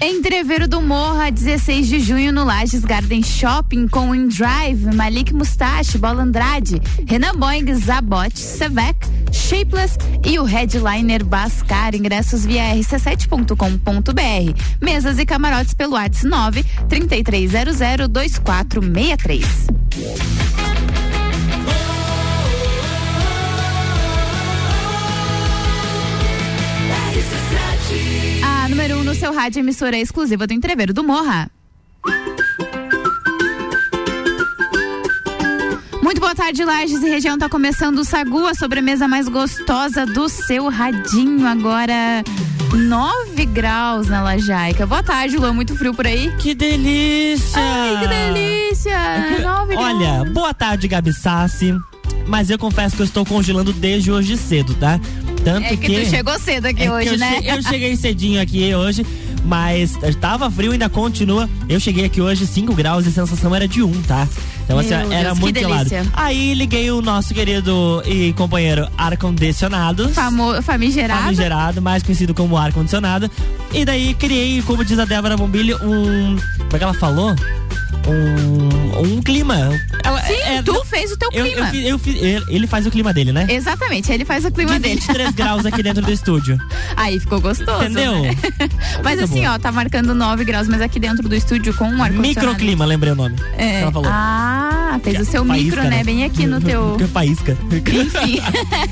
Entreveiro do Morra, 16 de junho no Lages Garden Shopping com InDrive, Malik Mustache, Bola Andrade, Renan Boing, Zabot, Sevec, Shapeless e o headliner Bascar. Ingressos via rc7.com.br. Mesas e camarotes pelo WhatsApp 9 3300 2463. No seu rádio, emissora exclusiva do Entreveiro do Morra. Muito boa tarde, Lages e região. Tá começando o Sagu, a sobremesa mais gostosa do seu radinho. Agora, 9 graus na Lajaica. Boa tarde, Luan. Muito frio por aí? Que delícia! Ai, que delícia! 9 graus. Olha, boa tarde, Gabi Sassi. Mas eu confesso que eu estou congelando desde hoje cedo, tá? Tanto É que, tu chegou cedo aqui é hoje, eu né? che- eu cheguei cedinho aqui hoje, mas tava frio, ainda continua. Eu cheguei aqui hoje 5 graus e a sensação era de 1, tá? Então, assim, Meu era Deus, que muito gelado. Aí liguei o nosso querido e companheiro ar-condicionado. Famigerado. Famigerado, mais conhecido como ar-condicionado. E daí criei, como diz a Débora Bombilho, um. Como é que ela falou? Um, um clima. Ela, Sim, é- tu fez o teu eu, clima. eu fiz- eu fiz- ele- ele faz o clima dele, né? Exatamente, ele faz o clima De dele. 23 graus aqui dentro do estúdio. Aí ficou gostoso. Entendeu? né? Mas Coisa assim, boa. ó, tá marcando 9 graus, mas aqui dentro do estúdio com um ar Microclima, lembrei o nome. É. ela falou. Ah, fez o seu Faísca, micro, né? Bem aqui no teu. Faísca. Enfim.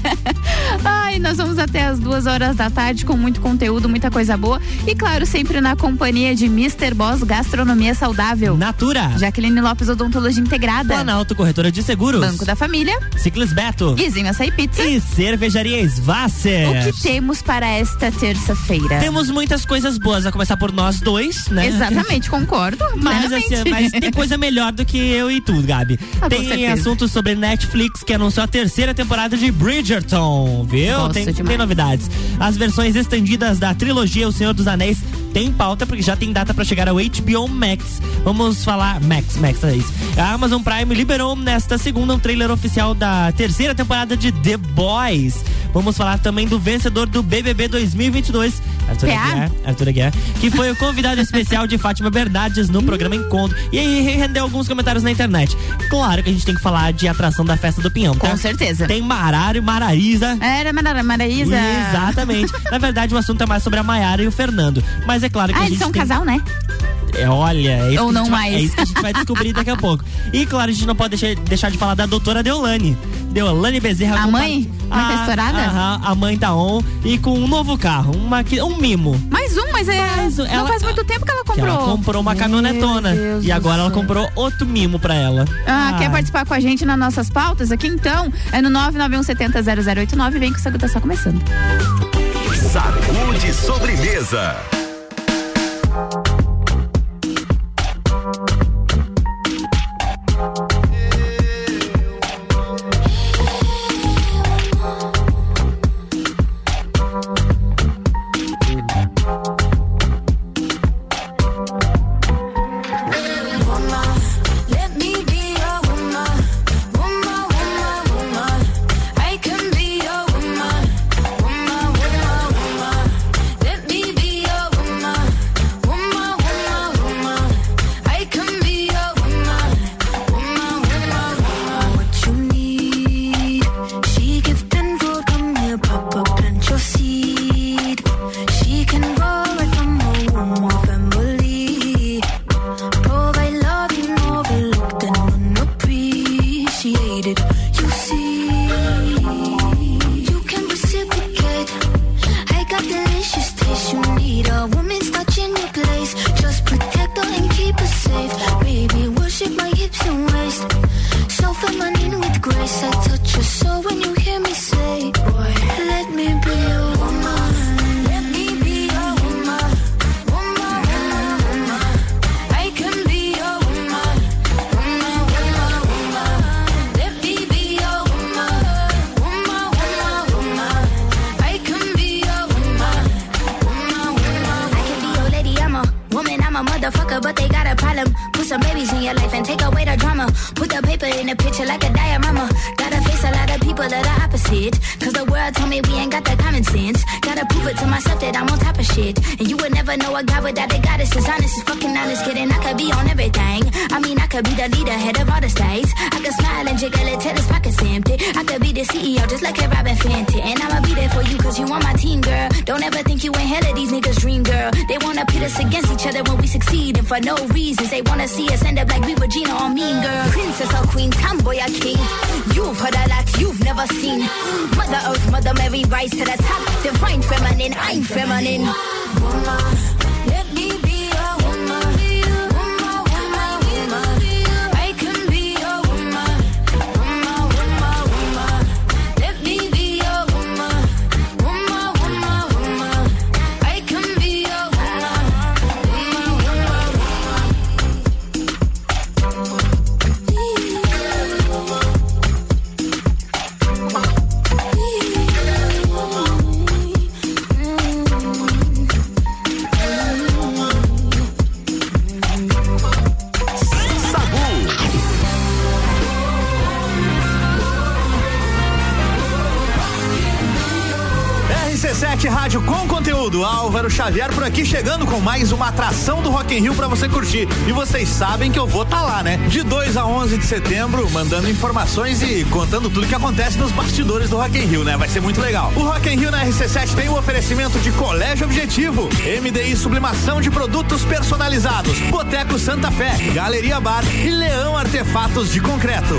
Ai, nós vamos até as duas horas da tarde com muito conteúdo, muita coisa boa. E claro, sempre na companhia de Mr. Boss Gastronomia Saudável. Natura. Jaqueline Lopes Odontologia Integrada. Planalto Corretora de Seguros. Banco da Família. Ciclis Beto. Guizinho Açaí Pizza. E Cervejaria Svasser. O que temos para esta terça-feira? Temos muitas coisas boas, a começar por nós dois, né? Exatamente, concordo. Mas, assim, mas tem coisa melhor do que eu e tu, Gabi. Ah, tem assuntos sobre Netflix que anunciou a terceira temporada de Bridgerton, viu? Gosto Tem, tem novidades. As versões estendidas da trilogia O Senhor dos Anéis tem pauta porque já tem data pra chegar ao HBO Max. Vamos falar Max, Max, é isso. A Amazon Prime liberou nesta segunda um trailer oficial da terceira temporada de The Boys. Vamos falar também do vencedor do BBB 2022, Arthur? Aguiar, Arthur Aguiar, que foi o convidado especial de Fátima Bernardes no programa Encontro. E aí rendeu alguns comentários na internet. Claro que a gente tem que falar de atração da festa do Pinhão, tá? Com certeza. Tem Marara e Maraísa. Era Mara- Maraísa. Exatamente. Na verdade, o assunto é mais sobre a Maiara e o Fernando. Mas é claro que Ah, a eles gente são um tem... casal, né? É, olha, é isso Ou que a não gente vai- mais. é isso que a gente vai descobrir daqui a pouco. E claro, a gente não pode deixar, deixar de falar da doutora Deolane. Deolane Bezerra. A mãe? uma- Mãe tá Ah, estourada? Aham, a mãe tá on e com um novo carro, uma, que- um mimo. Mais um, mas é. Mais um. Não Ela- faz muito tempo que ela Que comprou. ela comprou uma caminhonetona. E agora ela comprou outro mimo pra ela. Ah, quer participar com a gente nas nossas pautas aqui? Então, é no 991700089. Vem que o Sagu tá só começando. Sacude sobremesa. Cause the world told me we ain't got that common sense. Gotta prove it to myself that I'm on top of shit. And you would never know a guy without a goddess is honest as fucking honest. Kidding, I could be on everything. I mean, I could be the leader, head of all the states. I could smile and jiggle it till his pockets empty. I could be the CEO just like a Robin Fenty. And I'ma be there for you cause you on my team, girl. Don't ever think you ain't hell of these niggas' dream, girl. They wanna pit us against each other when we succeed. And for no reasons, they wanna see us end up like we were Gina or Mean Girl. Princess or Queen, tomboy or king. You've heard a lot you've never seen. Mother Earth, Mother Mary, rise to the top. Divine feminine, I'm feminine. Woman, conteúdo. Álvaro Xavier por aqui chegando com mais uma atração do Rock in Rio pra você curtir. E vocês sabem que eu vou estar lá, né? De 2 a 11 de setembro, mandando informações e contando tudo que acontece nos bastidores do Rock in Rio, né? Vai ser muito legal. O Rock in Rio na RC7 tem o um oferecimento de Colégio Objetivo, MDI Sublimação de Produtos Personalizados, Boteco Santa Fé, Galeria Bar e Leão Artefatos de Concreto.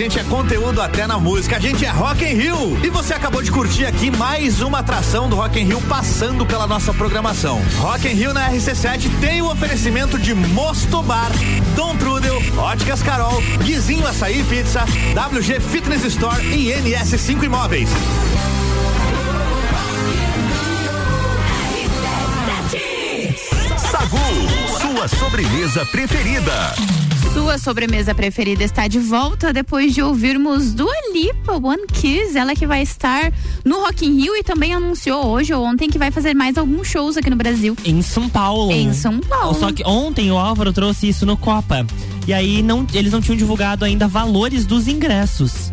Gente é conteúdo até na música, a gente é Rock in Rio. E você acabou de curtir aqui mais uma atração do Rock in Rio passando pela nossa programação. Rock in Rio na RC7 tem o oferecimento de Mosto Bar, Dom Trudel, Óticas Carol, Guizinho Açaí Pizza, WG Fitness Store e NS5 Imóveis. Sagu, sua sobremesa preferida. Sua sobremesa preferida está de volta depois de ouvirmos Dua Lipa, One Kiss, ela que vai estar no Rock in Rio e também anunciou hoje ou ontem que vai fazer mais alguns shows aqui no Brasil. Em São Paulo. Em São Paulo. Só que ontem o Álvaro trouxe isso no Copa. E aí não, eles não tinham divulgado ainda valores dos ingressos.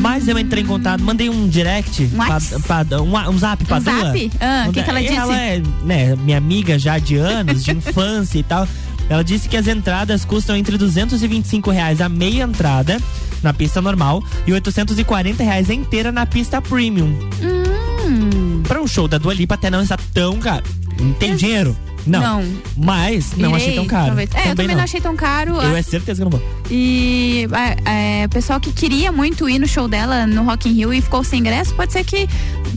Mas eu entrei em contato, mandei um direct, Hum. Um pra- pra- um, um zap pra Um Dua. zap? Ah, o que que ela disse? Ela é, né, minha amiga já de anos, de infância e tal. Ela disse que as entradas custam entre 225 reais a meia entrada na pista normal e 840 reais a inteira na pista premium. Hum. Pra um show da Dua Lipa até não está tão caro. Tem dinheiro? Não. Não. Mas não Irei, achei tão caro. talvez. É, eu também não. achei tão caro. Eu é certeza que eu não vou. E é, é, o pessoal que queria muito ir no show dela no Rock in Rio e ficou sem ingresso, pode ser que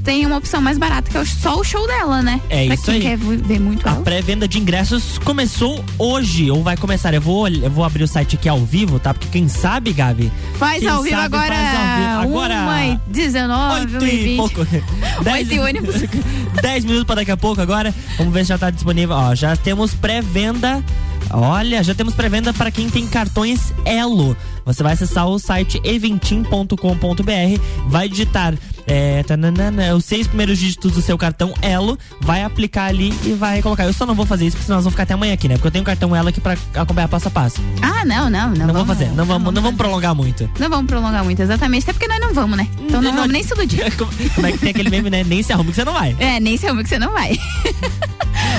tenha uma opção mais barata, que é só o show dela, né? É pra isso quem aí. quer ver muito A pré-venda de ingressos começou hoje, ou vai começar. Eu vou, eu vou abrir o site aqui ao vivo, tá? Porque quem sabe, Gabi? Faz ao vivo sabe agora. faz ao vivo. Agora, 1 e 19, Oito 1 e e 20. pouco. Dez- e ônibus. 10 minutos pra daqui a pouco agora. Vamos ver se já tá disponível. Ó, já temos pré-venda. Olha, já temos pré-venda para quem tem cartões Elo. Você vai acessar o site eventim.com.br, vai digitar é, tananana, os seis primeiros dígitos do seu cartão Elo, vai aplicar ali e vai colocar. Eu só não vou fazer isso porque senão nós vamos ficar até amanhã aqui, né? Porque eu tenho cartão Elo aqui pra acompanhar passo a passo. Ah, não, não, não. Não, vou fazer, não vamos, não vamos prolongar muito. Não vamos prolongar muito, exatamente. Até porque nós não vamos, né? Então não Não- vamos nem se iludir. Como, é que tem aquele meme, né? Nem se arruma que você não vai. É, nem se arruma que você não vai.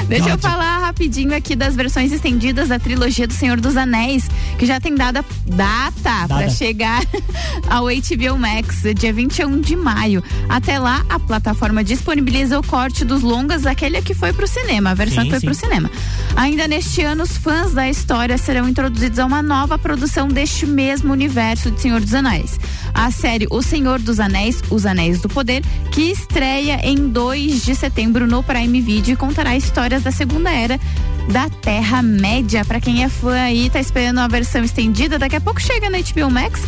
Deixa eu falar rapidinho aqui das versões estendidas da trilogia do Senhor dos Anéis, que já tem dada data para chegar ao HBO Max, dia 21 de maio. Até lá, a plataforma disponibiliza o corte dos longas, aquele que foi pro cinema, a versão Sim, que foi sim. pro cinema. Ainda neste ano, os fãs da história serão introduzidos a uma nova produção deste mesmo universo de Senhor dos Anéis. A série O Senhor dos Anéis, Os Anéis do Poder, que estreia em 2 de setembro no Prime Video e contará histórias da Segunda Era da Terra-média. Pra quem é fã aí, tá esperando uma versão estendida, daqui a pouco chega na HBO Max.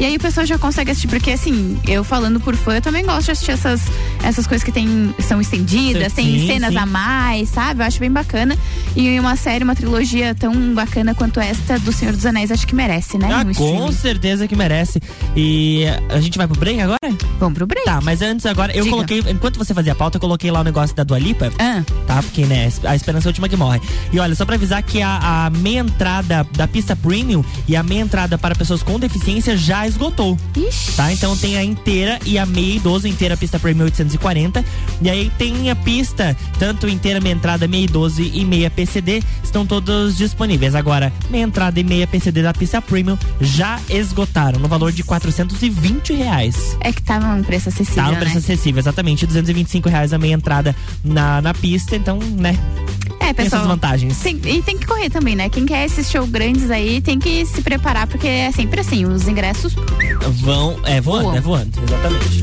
E aí o pessoal já consegue assistir, porque assim, eu falando por fã, eu também gosto de assistir essas, essas coisas que tem, são estendidas, Sim, tem cenas sim. a mais, sabe? Eu acho bem bacana. E uma série, uma trilogia tão bacana quanto esta do Senhor dos Anéis, acho que merece, né? Ah, com certeza que merece. E a gente vai pro break agora? Vamos pro break. Tá, mas antes agora, eu Diga. coloquei, enquanto você fazia a pauta, eu coloquei lá o negócio da Dua Lipa. Ah, Tá, porque, né, a esperança é a última que morre. E olha, só pra avisar que a, a meia entrada da pista premium e a meia entrada para pessoas com deficiência já esgotou. ixi. Tá? Então tem a inteira e a meia idoso, inteira pista premium 840. E aí tem a pista, tanto inteira, meia entrada, meia idoso e meia PCD, estão todos disponíveis. Agora, meia entrada e meia PCD da pista premium já esgotaram, no valor de 420 reais. É que tava um preço acessível, Tá, um preço né? acessível, exatamente. 225 reais a meia entrada na, na pista, então, né? É, Tem pessoal. essas vantagens. Tem- e tem que correr também, né? Quem quer esses shows grandes aí tem que se preparar, porque é sempre assim, os ingressos. Vão, é voando, Voam. é voando, exatamente.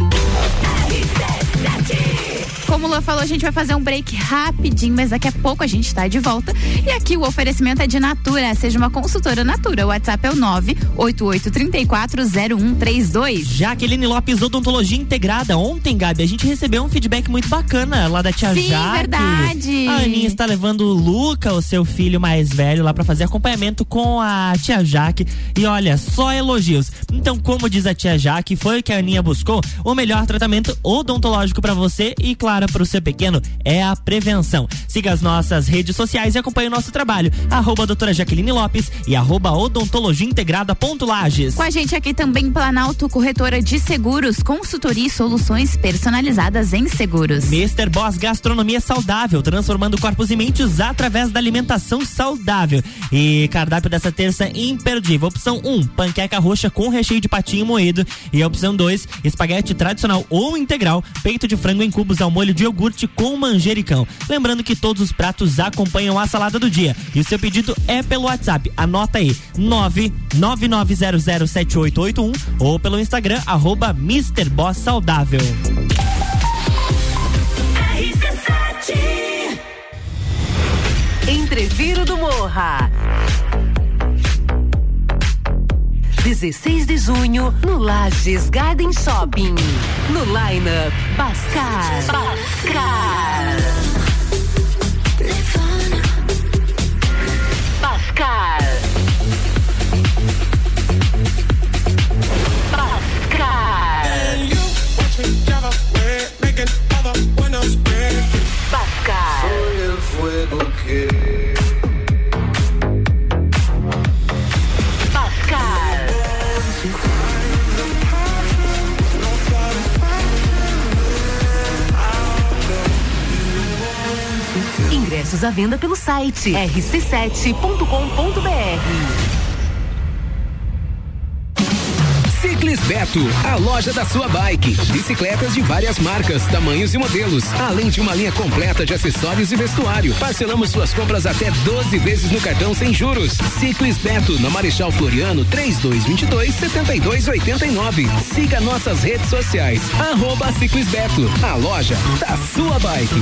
Como o Lua falou, a gente vai fazer um break rapidinho, mas daqui a pouco a gente tá de volta. E aqui o oferecimento é de Natura. Seja uma consultora Natura. O WhatsApp é o 988340132. Jaqueline Lopes, Odontologia Integrada. Ontem, Gabi, a gente recebeu um feedback muito bacana lá da tia Sim, Jaque. verdade. A Aninha está levando o Luca, o seu filho mais velho, lá pra fazer acompanhamento com a tia Jaque. E olha, só elogios. Então, como diz a tia Jaque, foi o que a Aninha buscou, o melhor tratamento odontológico pra você e, claro, pro seu pequeno é a prevenção. Siga as nossas redes sociais e acompanhe o nosso trabalho. Arroba doutora Jaqueline Lopes e arroba odontologia integrada ponto Lages. Com a gente aqui também Planalto Corretora de Seguros, consultoria e soluções personalizadas em seguros. Mr. Boss Gastronomia Saudável, transformando corpos e mentes através da alimentação saudável. E cardápio dessa terça imperdível. Opção 1, panqueca roxa com recheio de patinho moído. E a opção 2, espaguete tradicional ou integral, peito de frango em cubos ao molho de iogurte com manjericão. Lembrando que todo todos os pratos acompanham a salada do dia. E o seu pedido é pelo WhatsApp. Anota aí: 999007881 ou pelo Instagram, arroba Saudável. Entreviro do Morra. 16 de junho, no Lages Garden Shopping. No lineup, Bascar. Bascar. Ingressos à venda pelo site rc7.com.br. Ciclis Beto, a loja da sua bike. Bicicletas de várias marcas, tamanhos e modelos. Além de uma linha completa de acessórios e vestuário. Parcelamos suas compras até 12 vezes no cartão sem juros. Ciclis Beto, na Marechal Floriano, 3222 7289. Siga nossas redes sociais. Arroba Ciclis Beto, a loja da sua bike.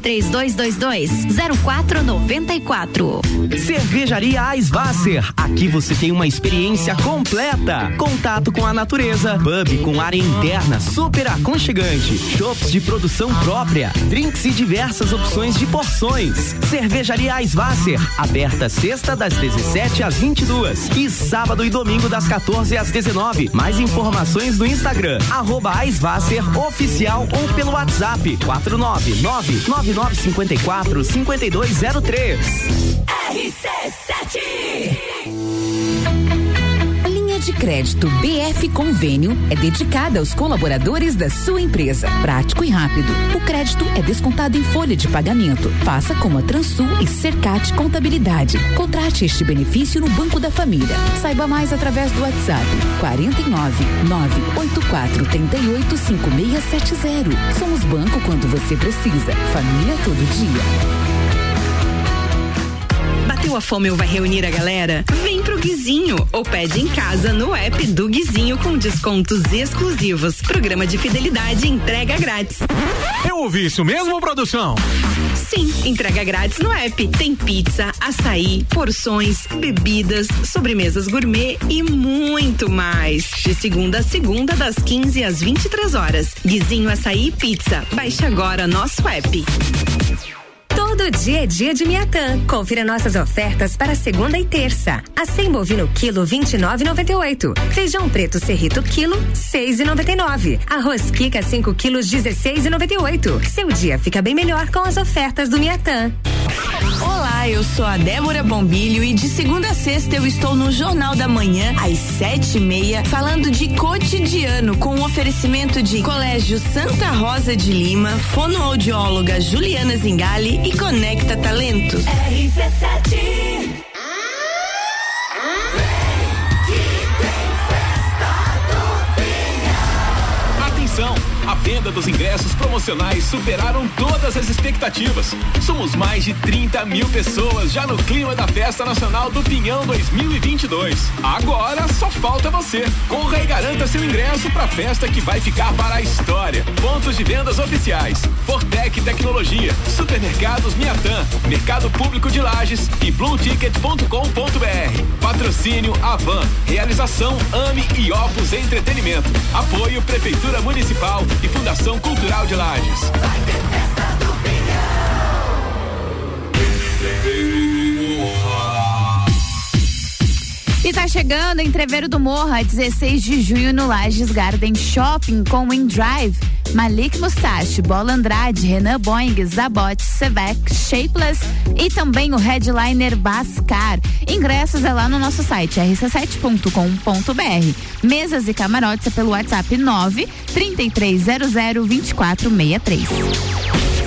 3222 0494. Cervejaria Eisvasser. Aqui você tem uma experiência completa. Contato com a natureza, pub com área interna super aconchegante, shops de produção própria, drinks e diversas opções de porções. Cervejaria Eisvasser, aberta sexta das 17 às 22 e sábado e domingo das 14 às 19. Mais informações no Instagram arroba Eisvasser oficial ou pelo WhatsApp 499 9954 5203. A linha de crédito BF Convênio é dedicada aos colaboradores da sua empresa. Prático e rápido. O crédito é descontado em folha de pagamento. Faça como a Transul e Cercat Contabilidade. Contrate este benefício no Banco da Família. Saiba mais através do WhatsApp 49 984 38 5670. Somos banco quando você precisa. Família todo dia. Bateu a fome ou vai reunir a galera? Vem pro Guizinho ou pede em casa no app do Guizinho com descontos exclusivos. Programa de fidelidade entrega grátis. Eu ouvi isso mesmo, produção? Sim, entrega grátis no app. Tem pizza, açaí, porções, bebidas, sobremesas gourmet e muito mais. De segunda a segunda, das 15 às 23 horas. Guizinho Açaí e Pizza. Baixe agora nosso app. Todo dia é dia de Miatã. Confira nossas ofertas para segunda e terça. Acém bovino quilo 29,98. Feijão preto serrito quilo 6,99. Arroz Kika 5 quilos 16,98. Seu dia fica bem melhor com as ofertas do Miatã. Olá, eu sou a Débora Bombilho e de segunda a sexta eu estou no Jornal da Manhã às sete e meia falando de cotidiano com o oferecimento de Colégio Santa Rosa de Lima, fonoaudióloga Juliana Zingali e Conecta Talentos. RC7 venda dos ingressos promocionais superaram todas as expectativas. Somos mais de 30 mil pessoas já no clima da Festa Nacional do Pinhão 2022. Agora só falta você. Corra e garanta seu ingresso para a festa que vai ficar para a história. Pontos de vendas oficiais: Fortec Tecnologia, Supermercados Miatã, Mercado Público de Lages e BlueTicket.com.br. Patrocínio Avan. Realização Ame e Opus Entretenimento. Apoio Prefeitura Municipal e Fundação Cultural de Lages. E tá chegando Entreveiro do Morra, 16 de junho no Lages Garden Shopping com o Drive, Malik Mustache, Bola Andrade, Renan Boing, Zabot, Sevec, Shapeless e também o headliner Bascar. Ingressos é lá no nosso site rc7.com.br. Mesas e camarotes é pelo WhatsApp 9 3300 2463.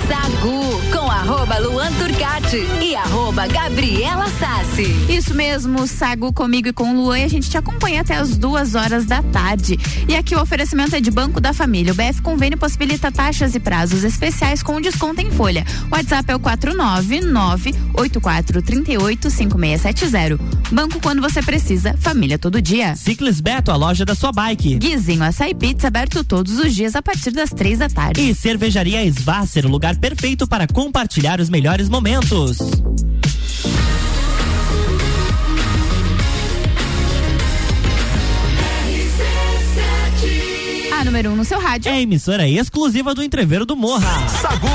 Sagu com arroba Luan Turcati e arroba Gabriela Sassi. Isso mesmo, Sagu comigo e com o Luan e a gente te acompanha até as duas horas da tarde. E aqui o oferecimento é de Banco da Família. O BF Convênio possibilita taxas e prazos especiais com desconto em folha. O WhatsApp é o 499-8438-5670. Banco quando você precisa, família todo dia. Ciclis Beto, a loja da sua bike. Guizinho Açaí Pizza aberto todos os dias a partir das três da tarde. E Cervejaria Svasser, o lugar perfeito para compartilhar os melhores momentos. A número 1 um no seu rádio. É a emissora exclusiva do Entreveiro do Morra. Sagu.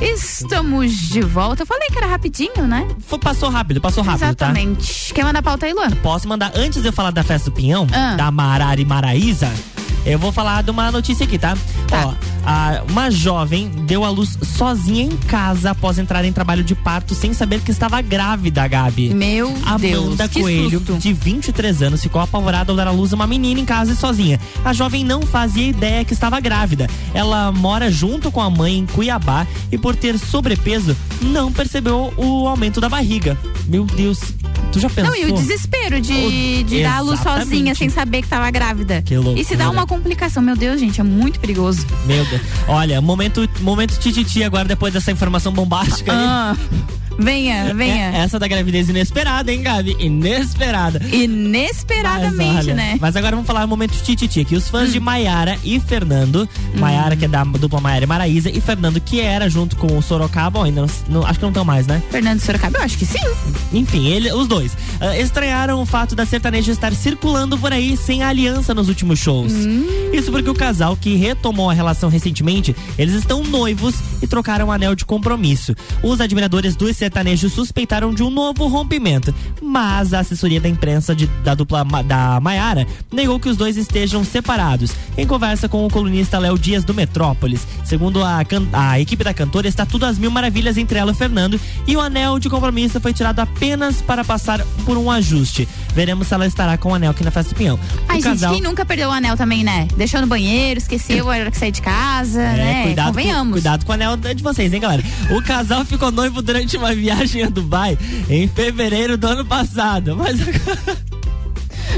Estamos de volta. Eu falei que era rapidinho, né? Foi, passou rápido, passou rápido, Exatamente. tá? Quer mandar pauta aí, Luan? Posso mandar, antes de eu falar da festa do Pinhão, Ah. da Marari Maraíza, eu vou falar de uma notícia aqui, tá? Ó, a- uma jovem deu à luz sozinha em casa após entrar em trabalho de parto sem saber que estava grávida, Gabi. Meu Deus, Amanda Coelho, susto. de 23 anos, ficou apavorada ao dar à luz uma menina em casa e sozinha. A jovem não fazia ideia que estava grávida. Ela mora junto com a mãe em Cuiabá e por ter sobrepeso, não percebeu o aumento da barriga. Meu Deus, tu já pensou? Não, e o desespero de, de dar a luz sozinha sem saber que tava grávida. Que loucura. E se dá uma complicação, meu Deus, gente, é muito perigoso. Meu Deus. Olha, momento, momento tititi agora depois dessa informação bombástica aí. Venha, venha. É, essa da gravidez inesperada, hein, Gabi? Inesperada. Inesperadamente, Mas, olha, né? Mas agora vamos falar um momento tititi aqui. Os Hum. fãs de Maiara e Fernando, Maiara que é da dupla Maiara e Maraíza, e Fernando que era junto com o Sorocaba, ainda não, não- acho que não estão mais, né? Fernando Sorocaba, eu acho que sim. Enfim, ele, os dois ah, estranharam o fato da sertaneja estar circulando por aí sem aliança nos últimos shows. Hum. Isso porque o casal que retomou a relação recentemente, eles estão noivos e trocaram um anel de compromisso. Os admiradores dos sertanejos suspeitaram de um novo rompimento, mas a assessoria da imprensa de- da dupla da Maiara negou que os dois estejam separados. Em conversa com o colunista Léo Dias do Metrópolis, segundo a, a equipe da cantora, está tudo às mil maravilhas entre ela e o Fernando e o anel de compromisso foi tirado apenas para passar por um ajuste. Veremos se ela estará com o anel aqui na festa do Pinhão. Ai, o gente, casal quem nunca perdeu o anel também, né? Deixou no banheiro, esqueceu a hora que sair de casa, né? É, cuidado, com, Convenhamos. cuidado com o anel de vocês, hein, galera? O casal ficou noivo durante uma viagem a Dubai em fevereiro do ano passado, mas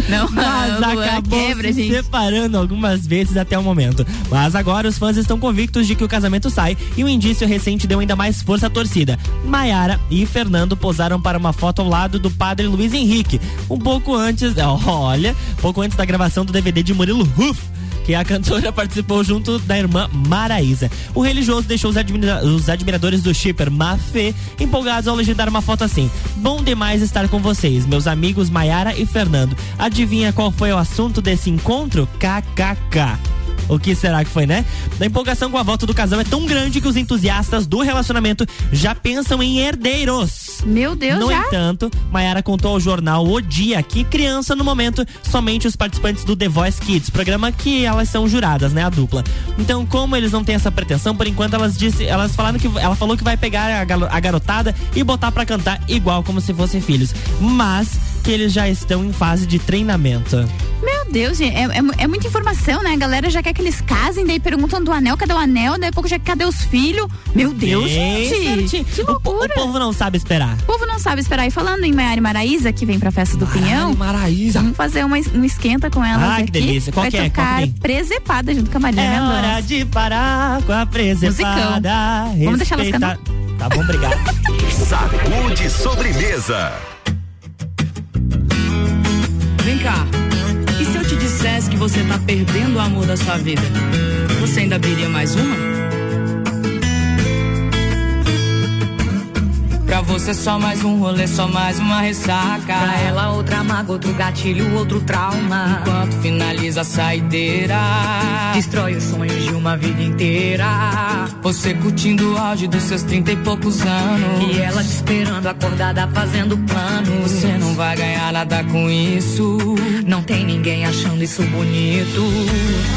Não, mas Luan, acabou quebra, se gente. separando algumas vezes até o momento. Mas agora os fãs estão convictos de que o casamento sai e o indício recente deu ainda mais força à torcida. Maiara e Fernando posaram para uma foto ao lado do padre Luiz Henrique, um pouco antes, olha, pouco antes da gravação do DVD de Murilo Ruff que a cantora participou junto da irmã Maraísa. O religioso deixou os, admira- os admiradores do shipper Mafê empolgados ao legendar uma foto assim. Bom demais estar com vocês, meus amigos Maiara e Fernando. Adivinha qual foi o assunto desse encontro? KKK. O que será que foi, né? A empolgação com a volta do casal é tão grande que os entusiastas do relacionamento já pensam em herdeiros. Meu Deus, No já? entanto, Maiara contou ao jornal O Dia que criança no momento somente os participantes do The Voice Kids, programa que elas são juradas, né, a dupla. Então, como eles não têm essa pretensão, por enquanto elas disse, elas falaram que ela falou que vai pegar a, garotada e botar pra cantar igual como se fossem filhos, mas que eles já estão em fase de treinamento. Meu Deus, gente, é, é é muita informação, né? A galera já quer que eles casem, daí perguntam do anel, cadê o anel? Daí a pouco já cadê os filhos? Meu Deus, Bem gente! certinho. Que O loucura! O, povo não sabe esperar. O povo não sabe esperar. E falando em Maiara e Maraísa, que vem pra festa do Pinhão. Maraísa. Vamos fazer uma, um esquenta com elas Ah, aqui. que delícia. Qual Vai que é? Qual que tocar presepada junto com a Marília É hora de parar com a presepada. Vamos deixar elas respeitar- Tá bom, obrigado. Sacude sobremesa. Cá. E se eu te dissesse que você tá perdendo o amor da sua vida? Você ainda abriria mais uma? Você só mais um rolê, só mais uma ressaca. Pra ela, outra mágoa, outro gatilho, outro trauma. Enquanto finaliza a saideira, destrói os sonhos de uma vida inteira. Você curtindo o auge dos seus trinta e poucos anos. E ela te esperando acordada, fazendo planos. Você não vai ganhar nada com isso. Não tem ninguém achando isso bonito.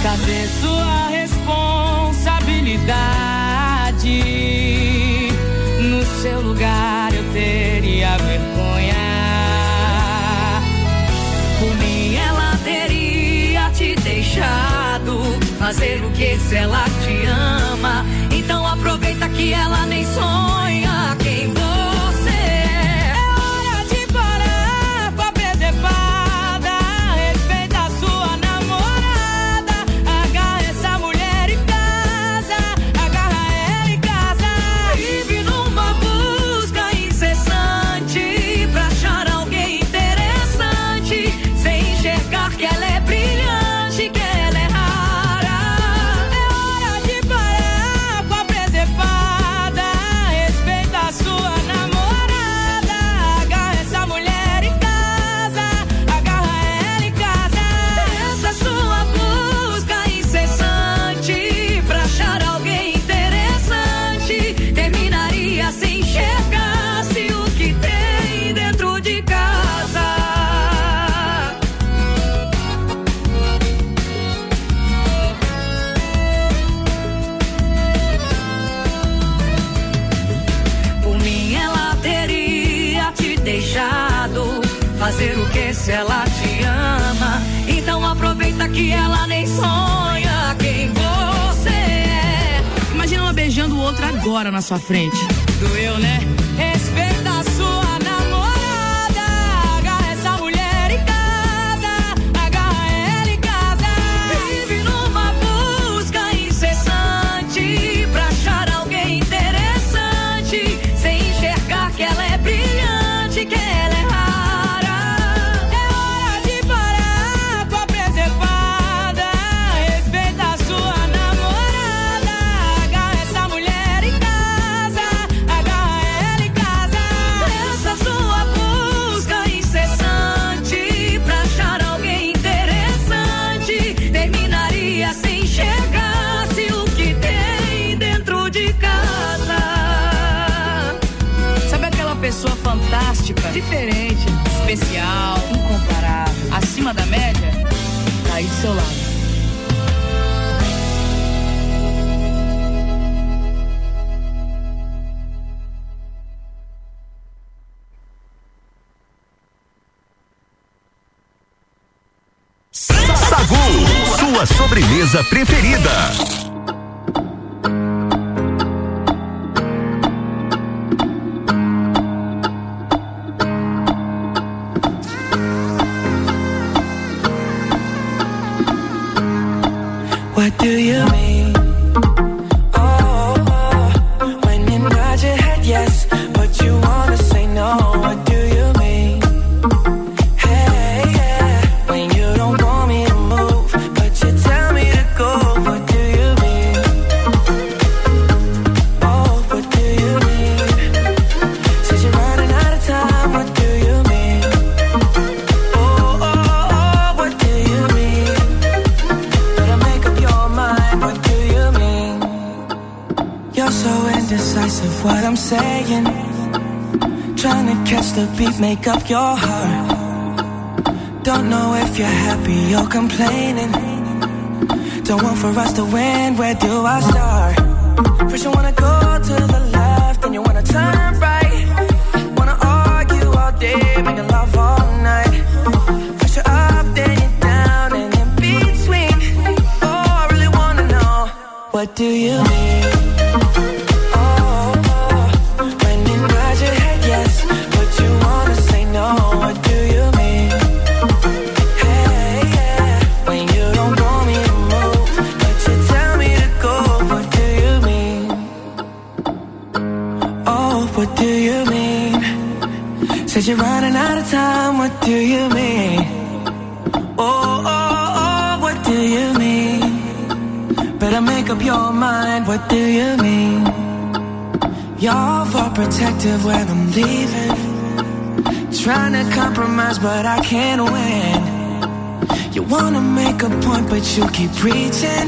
Cadê sua responsabilidade? No seu lugar teria vergonha. Por mim ela teria te deixado fazer o que se ela te ama. Então aproveita que ela nem sonha quem você agora na sua frente. Doeu, né? Especial, incomparável, acima da média? Tá aí do seu lado. Sagu, sua sobremesa preferida. What do you mean? Said you're running out of time. What do you mean? Oh, oh, oh, what do you mean? Better make up your mind. What do you mean? You're protective when I'm leaving. Trying to compromise, but I can't win. You wanna make a point, but you keep preaching.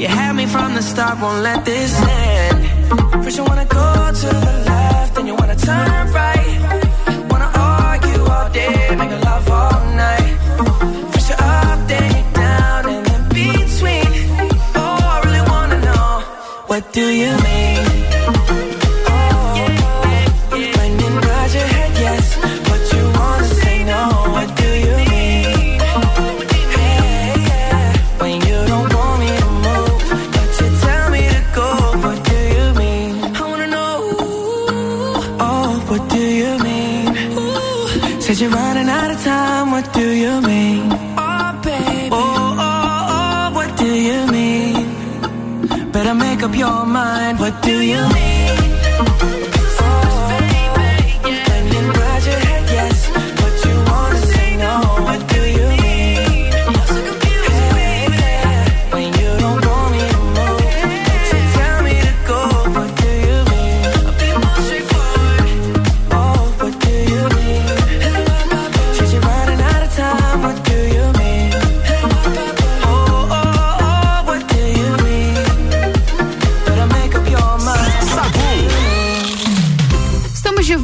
You had me from the start, won't let this end. First you wanna go to the left, then you wanna turn right. Wanna argue all day, make love all night. First you're up, then you're down, and in between. Oh, I really wanna know, what do you mean?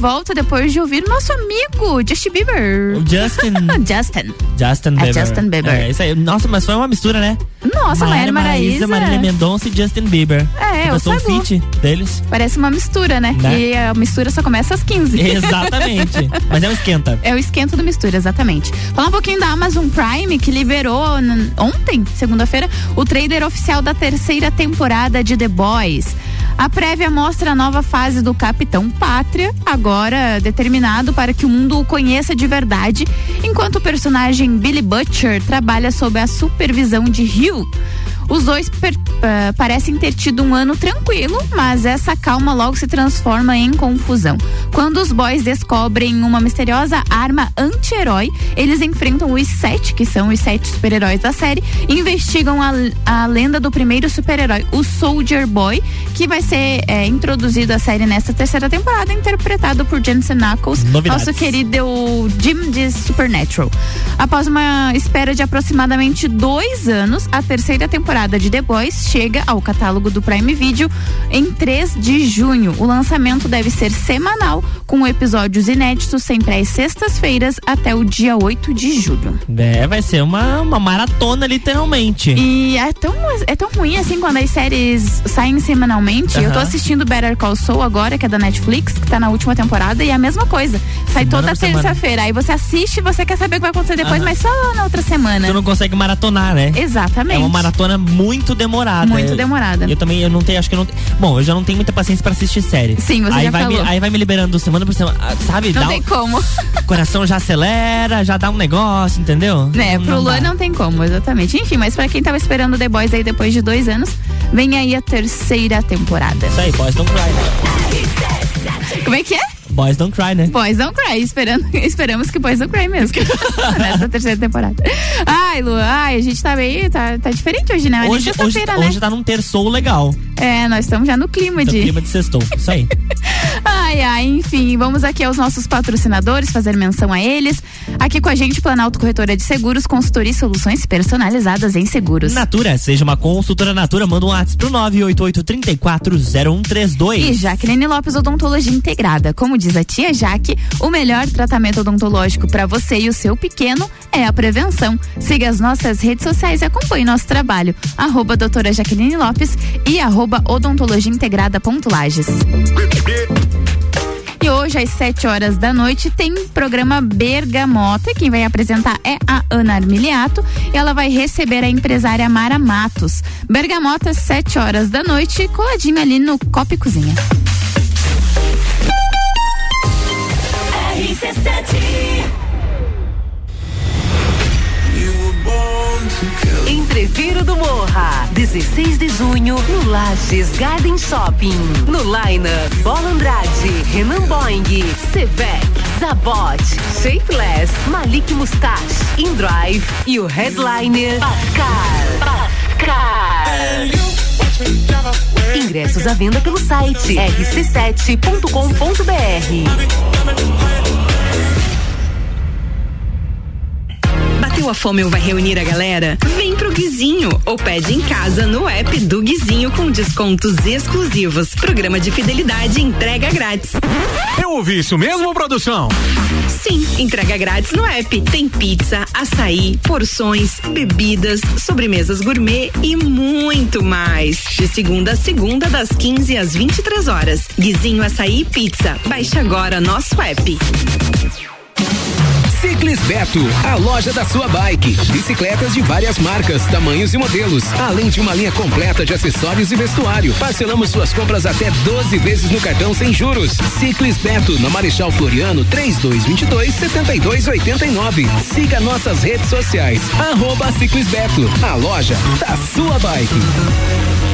Volta depois de ouvir nosso amigo Justin Bieber. Justin. Justin. Justin É Bieber. Justin Bieber. É, isso aí. Nossa, mas foi uma mistura, né? Nossa, Maiara Maraíza. Marília Mendonça e Justin Bieber. É, Começou o um feat deles. Parece uma mistura, né? Né? E a mistura só começa às 15. Exatamente. mas é um esquenta. É o esquenta do mistura, exatamente. Falar um pouquinho da Amazon Prime, que liberou ontem, segunda-feira, o trailer oficial da terceira temporada de The Boys. A prévia mostra a nova fase do Capitão Pátria, agora determinado para que o mundo o conheça de verdade, enquanto o personagem Billy Butcher trabalha sob a supervisão de Hugh. Os dois per- eh, parecem ter tido um ano tranquilo, mas essa calma logo se transforma em confusão. Quando os boys descobrem uma misteriosa arma anti-herói, eles enfrentam os sete, que são os sete super-heróis da série, e investigam a, a lenda do primeiro super-herói, o Soldier Boy, que vai ser eh, introduzido à série nesta terceira temporada, interpretado por Jensen Ackles, Novidades. nosso querido Jim de Supernatural. Após uma espera de aproximadamente dois anos, a terceira temporada de The Boys chega ao catálogo do Prime Video em 3 de junho. O lançamento deve ser semanal, com episódios inéditos sempre às sextas-feiras até o dia 8 de julho. É, vai ser uma, uma maratona, literalmente. E é tão, é tão ruim assim quando as séries saem semanalmente. Eu tô assistindo Better Call Saul agora, que é da Netflix, que tá na última temporada, e é a mesma coisa. Sai Semana toda terça-feira. Aí você assiste, você quer saber o que vai acontecer depois, Aham. mas só na outra semana. Tu não consegue maratonar, né? Exatamente. É uma maratona muito demorada. Muito demorada. Eu também, eu não tenho, acho que eu não. Bom, eu já não tenho muita paciência pra assistir série. Sim, você aí já vai falou. Me, aí vai me liberando semana por semana, ah, sabe? Não Dá tem um- como. O coração já acelera, já dá um negócio, entendeu? Né, pro Luan dá. não tem como, exatamente. Enfim, mas pra quem tava esperando The Boys aí depois de dois anos, vem aí a terceira temporada. Isso aí, Boys Don't Cry. Como é que é? Boys Don't Cry, né? Boys Don't Cry, esperando, esperamos que Boys Don't Cry mesmo. Nessa terceira temporada. Ai, Lu, ai, a gente tá bem, tá, tá diferente hoje, né? Hoje, é hoje, né? hoje tá num terçou legal. É, nós estamos já no clima No de. clima de sextou. Isso aí. Ai, ai, enfim, vamos aqui aos nossos patrocinadores, fazer menção a eles. Aqui com a gente, Planalto Corretora de Seguros, consultoria e soluções personalizadas em seguros. Natura, seja uma consultora Natura, manda um WhatsApp pro 988-340132. E Jaqueline Lopes Odontologia Integrada. Como diz a tia Jaque, o melhor tratamento odontológico para você e o seu pequeno é a prevenção. Siga as nossas redes sociais e acompanhe nosso trabalho. Arroba doutora Jaqueline Lopes e arroba odontologia integrada ponto Lages. E hoje, às 7 horas da noite, tem programa Bergamota. E Quem vai apresentar é a Ana Armiliato. E ela vai receber a empresária Mara Matos. Bergamota, 7 horas da noite, coladinho ali no Copa e Cozinha. Entreviro do Morra, 16 de junho, no Lages Garden Shopping. No Liner, Bola Andrade, Renan Boing, Sevec, Zabot, Shapeless, Malik Mustache, Indrive e o headliner Pascal. Pascal. Ingressos à venda pelo site rc7.com.br. Bateu a fome ou vai reunir a galera? Vem pro Guizinho ou pede em casa no app do Guizinho com descontos exclusivos. Programa de fidelidade entrega grátis. Eu ouvi isso mesmo, produção? Sim, entrega grátis no app. Tem pizza, açaí, porções, bebidas, sobremesas gourmet e muito mais. De segunda a segunda, das 15 às 23 horas. Guizinho Açaí e Pizza. Baixe agora nosso app. Ciclis Beto, a loja da sua bike. Bicicletas de várias marcas, tamanhos e modelos, além de uma linha completa de acessórios e vestuário. Parcelamos suas compras até 12 vezes no cartão sem juros. Ciclis Beto, na Marechal Floriano, 3222 7289. Siga nossas redes sociais. Arroba Ciclis Beto, a loja da sua bike.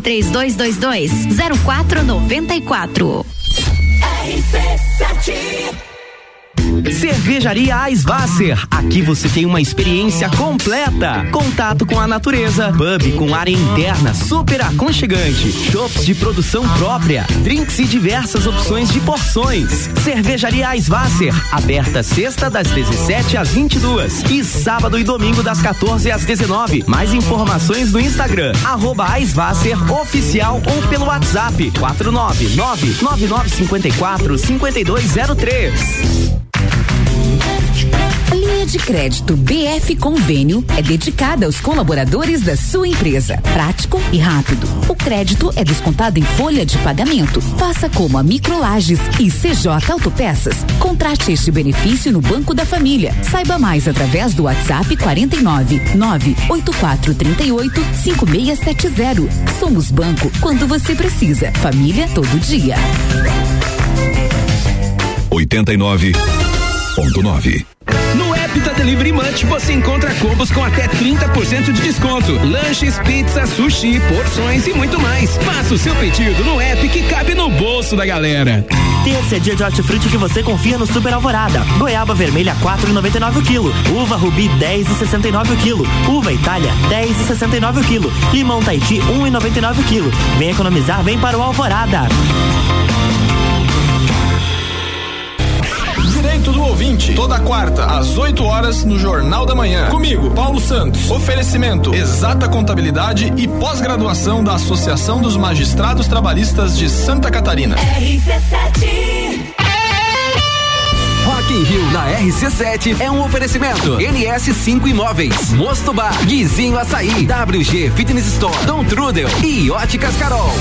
3222 0494. Cervejaria Eisvasser. Aqui você tem uma experiência completa. Contato com a natureza, pub com área interna super aconchegante, shops de produção própria, drinks e diversas opções de porções. Cervejaria Eisvasser, aberta sexta das 17 às 22 e sábado e domingo das 14 às 19. Mais informações no Instagram arroba oficial ou pelo WhatsApp 499 9954 5203. Linha de crédito BF Convênio é dedicada aos colaboradores da sua empresa. Prático e rápido. O crédito é descontado em folha de pagamento. Faça como a Microlages e CJ Autopeças. Contrate este benefício no Banco da Família. Saiba mais através do WhatsApp 49 98438 5670. Somos banco quando você precisa. Família todo dia. 89.9. Da Delivery Munch você encontra combos com até 30% de desconto. Lanches, pizza, sushi, porções e muito mais. Faça o seu pedido no app que cabe no bolso da galera. Terça é dia de hortifruti que você confia no Super Alvorada. Goiaba vermelha 4,99 o quilo. Uva Rubi 10,69 o quilo. Uva Itália 10,69 o quilo. Limão Tahiti 1,99 o quilo. Vem economizar, vem para o Alvorada. Direito do ouvinte, toda quarta, às 8 horas, no Jornal da Manhã. Comigo, Paulo Santos. Oferecimento: exata contabilidade e pós-graduação da Associação dos Magistrados Trabalhistas de Santa Catarina. Rock in Rio na RC7 é um oferecimento. NS5 Imóveis, Mosto Bar, Guizinho Açaí, WG Fitness Store, Dom Trudel e Óticas Carol.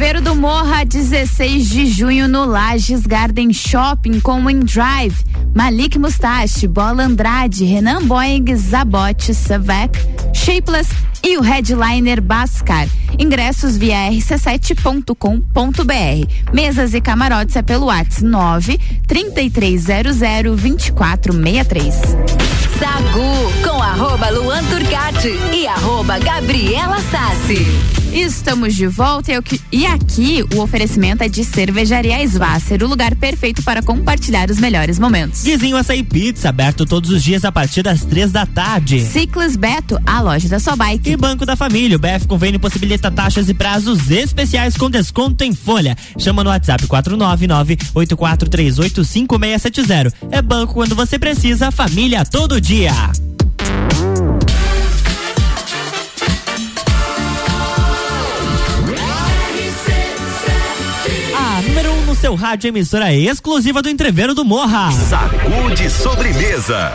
Entreveiro do Morra, 16 de junho no Lages Garden Shopping com Windrive, Malik Mustache, Bola Andrade, Renan Boeing, Zabote, Savec, Shapeless e o headliner Bascar. Ingressos via rc7.com.br. Mesas e camarotes é pelo WhatsApp 9 3300 2463. Sagu com arroba Luan Turcati e arroba Gabriela Sassi. Estamos de volta e, e aqui o oferecimento é de Cervejaria Svasser, o lugar perfeito para compartilhar os melhores momentos. Guizinho Açaí Pizza, aberto todos os dias a partir das três da tarde. Ciclis Beto, a loja da sua bike. E Banco da Família, o BF Convênio possibilita taxas e prazos especiais com desconto em folha. Chama no WhatsApp 499-8438-5670. É banco quando você precisa, família todo dia. Seu rádio, emissora exclusiva do Entreveiro do Morra. Sacude sobremesa.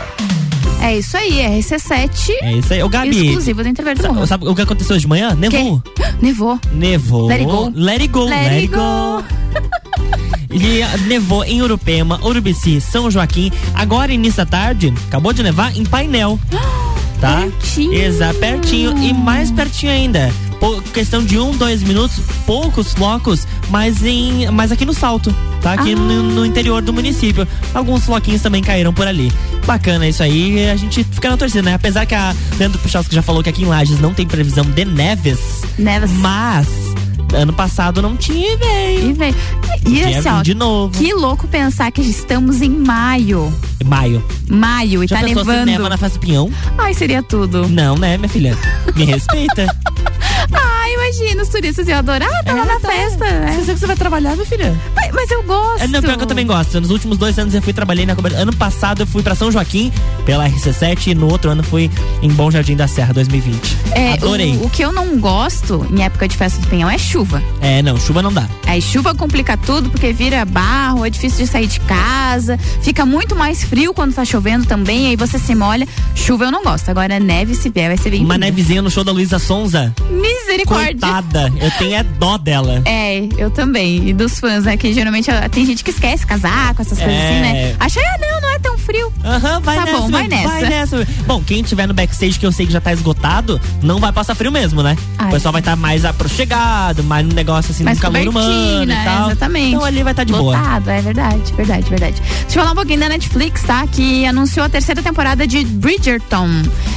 É isso aí, RC7. É isso aí. Ô, Gabi. Exclusivo do Intervalo do Sabe, Morro. sabe o que aconteceu hoje de manhã? Nevou. Nevou. Nevou. Let it go. Let it go. Let it go. E E ah, nevou em Urupema, Urubici, São Joaquim. Agora, início da tarde, acabou de nevar em Painel. Tá? Pertinho. Exato, pertinho. E mais pertinho ainda. Questão de um, dois minutos, poucos flocos, mas em, mas aqui no Salto, tá? Aqui no, no interior do município. Alguns floquinhos também caíram por ali. Bacana isso aí, a gente fica na torcida, né? Apesar que a Leandro Puchalski já falou que aqui em Lages não tem previsão de neves, Neves. mas ano passado não tinha e veio. E veio. E assim, ó, de novo. que louco pensar que estamos em maio. Maio. Maio e Já tá nevando. neva na Festa do Pinhão? Ai, seria tudo. Não, né, minha filha? Me respeita. Bye. Ai, imagina, os turistas iam adorar, tá lá na festa. né? Você sabe que você vai trabalhar, minha filha? Mas, mas eu gosto. É, não, pior que eu também gosto. Nos últimos dois anos eu fui trabalhei na cobertura. Ano passado eu fui pra São Joaquim pela RC7 e no outro ano fui em Bom Jardim da Serra 2020. É, Adorei. O, o que eu não gosto em época de festa do pinhão é chuva. É, não, chuva não dá. Aí chuva complica tudo porque vira barro, é difícil de sair de casa, fica muito mais frio quando tá chovendo também, aí você se molha. Chuva eu não gosto. Agora neve se vier vai ser bem Uma nevezinha no show da Luísa Sonza. Misericórdia. Coitada, eu tenho é dó dela. É, eu também. E dos fãs, né? Que geralmente ó, tem gente que esquece casaco, essas coisas É. assim, né? Acha, ah, não, não é tão frio. Aham, vai tá nessa. bom, vai nessa. Vai nessa. Bom, quem tiver no backstage que eu sei que já tá esgotado, não vai passar frio mesmo, né? Ai, o pessoal vai estar mais aproxegado, mais um negócio assim, Mais no calor humano e tal. exatamente. Então ali vai estar de boa. Lotado, é verdade, verdade, verdade. Deixa eu falar um pouquinho da Netflix, tá? Que anunciou a terceira temporada de Bridgerton.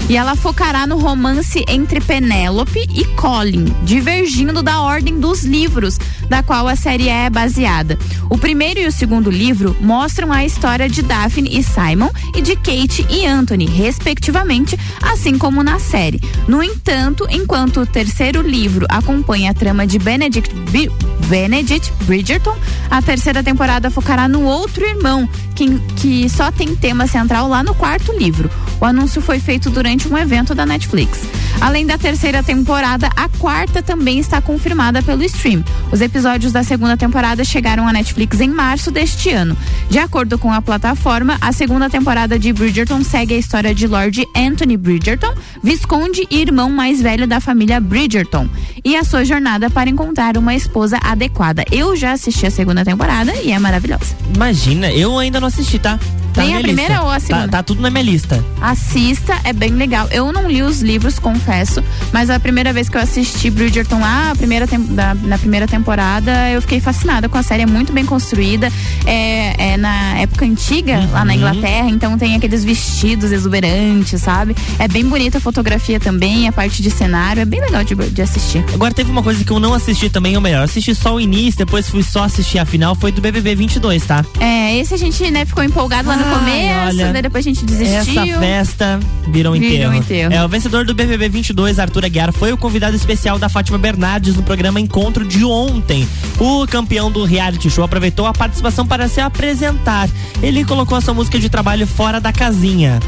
E ela focará no romance entre Penélope e Colin, divergindo da ordem dos livros, da qual a série é baseada. O primeiro e o segundo livro mostram a história de Daphne e Simon e de Kate e Anthony, respectivamente, assim como na série. No entanto, enquanto o terceiro livro acompanha a trama de Benedict, Bi- Benedict Bridgerton, a terceira temporada focará no outro irmão, que, que só tem tema central lá no quarto livro. O anúncio foi feito durante um evento da Netflix. Além da terceira temporada, a quarta também está confirmada pelo stream. Os episódios da segunda temporada chegaram à Netflix em março deste ano. De acordo com a plataforma, a segunda temporada de Bridgerton segue a história de Lord Anthony Bridgerton, visconde e irmão mais velho da família Bridgerton, e a sua jornada para encontrar uma esposa adequada. Eu já assisti a segunda temporada e é maravilhosa. Imagina, eu ainda não assisti, tá? Tá Nem a primeira lista. ou a Tá- segunda? Tá, tudo na minha lista. Assista, é bem legal. Eu não li os livros, confesso, mas a primeira vez que eu assisti Bridgerton lá, a primeira da- na primeira temporada, eu fiquei fascinada com a série, é muito bem construída. É, é na época antiga, lá Uhum. na Inglaterra, então tem aqueles vestidos exuberantes, sabe? É bem bonita a fotografia também, a parte de cenário, é bem legal de, de assistir. Agora teve uma coisa que eu não assisti também, ou melhor, assisti só o início, depois fui só assistir a final, foi do BBB 22, tá? É, esse a gente, né, ficou empolgado lá no começo, olha, daí depois a gente desistiu. Essa festa virou um Virou enterro. enterro. É, o vencedor do BBB 22, Arthur Aguiar, foi o convidado especial da Fátima Bernardes no programa Encontro de ontem. O campeão do reality show aproveitou a participação para se apresentar. Ele colocou a sua música de trabalho fora da casinha.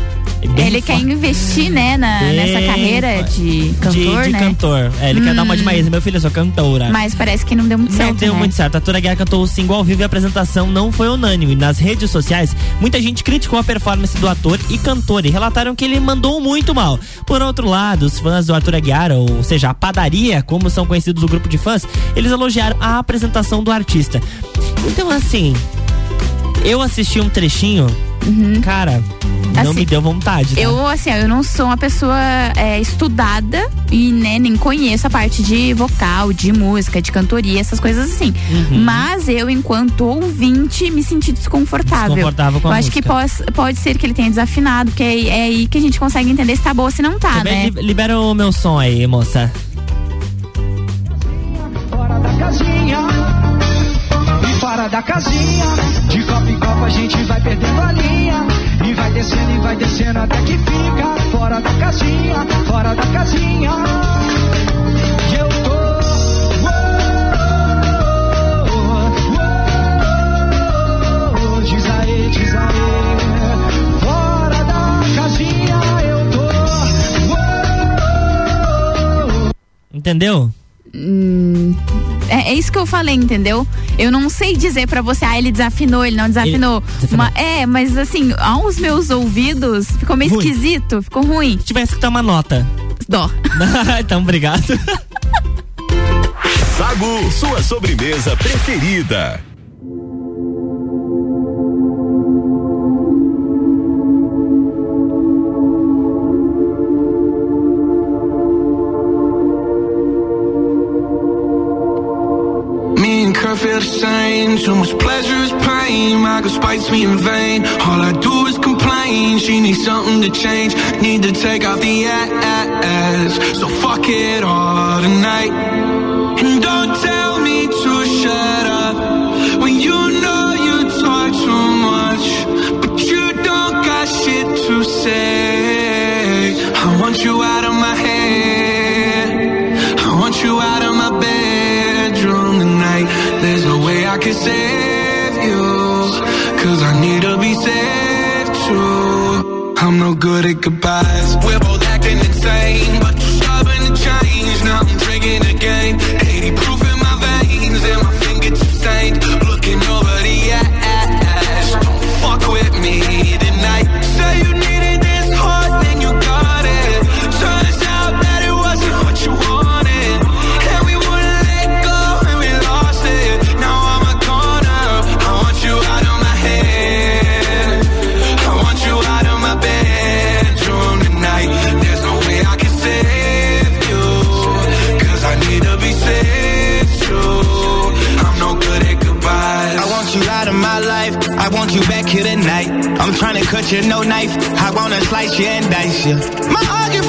Bem Ele quer investir, né, na, nessa carreira de cantor, de, de né? cantor. É, ele quer dar uma de Maísa. Meu filho, eu sou cantora. Mas parece que não deu muito Não certo, deu né? muito certo. A Tura Guerra cantou o single ao vivo e a apresentação não foi unânime. Nas redes sociais, muita gente criticou a performance do ator e cantor e relataram que ele mandou muito mal. Por outro lado, os fãs do Arthur Aguiar, ou seja, a padaria, como são conhecidos o grupo de fãs, eles elogiaram a apresentação do artista. Então, assim, eu assisti um trechinho, cara, não Assim, me deu vontade. tá? Eu, assim, eu não sou uma pessoa é, estudada e né, nem conheço a parte de vocal, de música, de cantoria, essas coisas assim. Uhum. Mas eu, enquanto ouvinte, me senti desconfortável. Desconfortável com a eu acho que música. pode, pode ser que ele tenha desafinado, porque é, é aí que a gente consegue entender se tá boa ou se não tá, Liber- né? li- Libera o meu som aí, moça. Fora da casinha fora da casinha. De copa em copa a gente vai perdendo a linha. E vai descendo e vai descendo até que fica fora da casinha, fora da casinha. E eu tô. uou, uou, Diz aí, diz aí. Fora da casinha eu tô. uou, Entendeu? Hum, é, isso que eu falei, entendeu? Eu não sei dizer pra você, ah, ele desafinou, ele não desafinou. desafinou. Ma- é, mas assim, aos meus ouvidos, ficou meio Ruim. esquisito, ficou ruim. Se tivesse que dar uma nota. Dó. então, obrigado. Sagu, sua sobremesa preferida. Feel the same. Too much pleasure is pain. My girl spites me in vain. All I do is complain. She needs something to change. Need to take off the ass. So fuck it all tonight. And don't tell I save you, cause I need to be saved too. I'm no good at goodbyes. We're both acting insane, but you're stubborn to change. Now I'm drinking again. 80 proof I'm trying to cut you, no knife. I wanna slice you and dice you. My heart you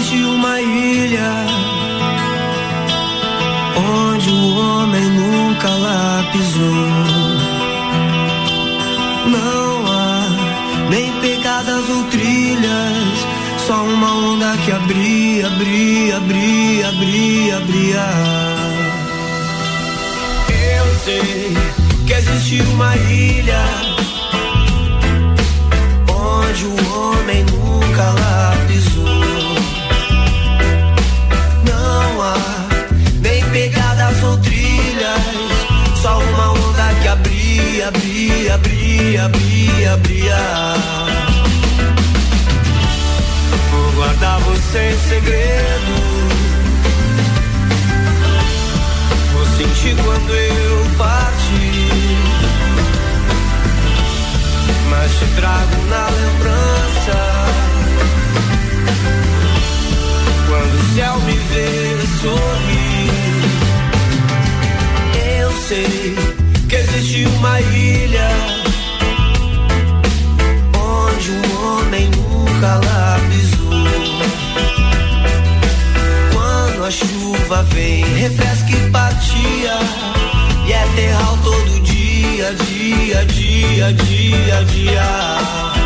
existe uma ilha onde o homem nunca lá pisou. Não há nem pegadas ou trilhas, só uma onda que abria, abria, abria, abria, abria. Eu sei que existe uma ilha onde o homem nunca lá pisou. Trilhas, só uma onda que abria, abria, abria, abria, abria. Vou guardar você em segredo. Vou sentir quando eu partir mas te trago na lembrança. Quando o céu me vê sorrir, sei que existe uma ilha onde o homem nunca lá pisou. Quando a chuva vem, refresca e patia, e é terral todo dia, dia, dia, dia, dia.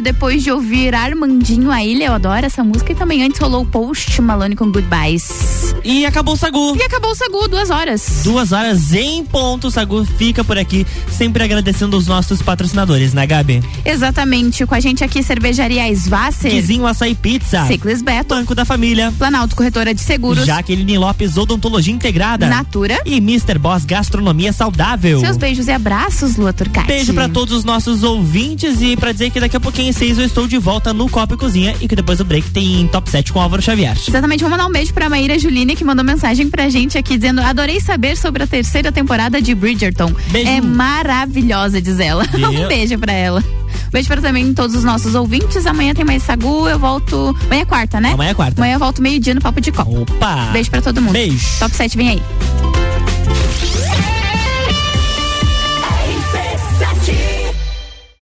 Depois de ouvir Armandinho a Ilha. Eu adoro essa música. E também antes rolou o Post Malone com Goodbyes. E acabou o Sagu. E acabou o Sagu, duas horas. Duas horas em ponto, o Sagu fica por aqui, sempre agradecendo os nossos patrocinadores, né, Gabi? Exatamente. Com a gente aqui, Cervejaria Svasser. Guizinho Açaí Pizza. Ciclis Beto. Banco da Família. Planalto Corretora de Seguros. Jaqueline Lopes Odontologia Integrada. Natura. E Mr. Boss Gastronomia Saudável. Seus beijos e abraços, Lua Turcati. Beijo pra todos os nossos ouvintes e pra dizer que daqui a pouquinho às seis eu estou de volta no Copa e Cozinha e que depois do break tem Top 7 com Álvaro Xavier. Exatamente, vou mandar um beijo pra Maíra Juline, que mandou mensagem pra gente aqui dizendo: adorei saber sobre a terceira temporada de Bridgerton. Beijo. É maravilhosa, diz ela. Um beijo pra ela. Beijo pra também todos os nossos ouvintes. Amanhã tem mais Sagu, eu volto. Amanhã é quarta, né? Amanhã é quarta. Amanhã eu volto meio-dia no Papo de Copa. Opa! Beijo pra todo mundo. Beijo. Top 7 vem aí.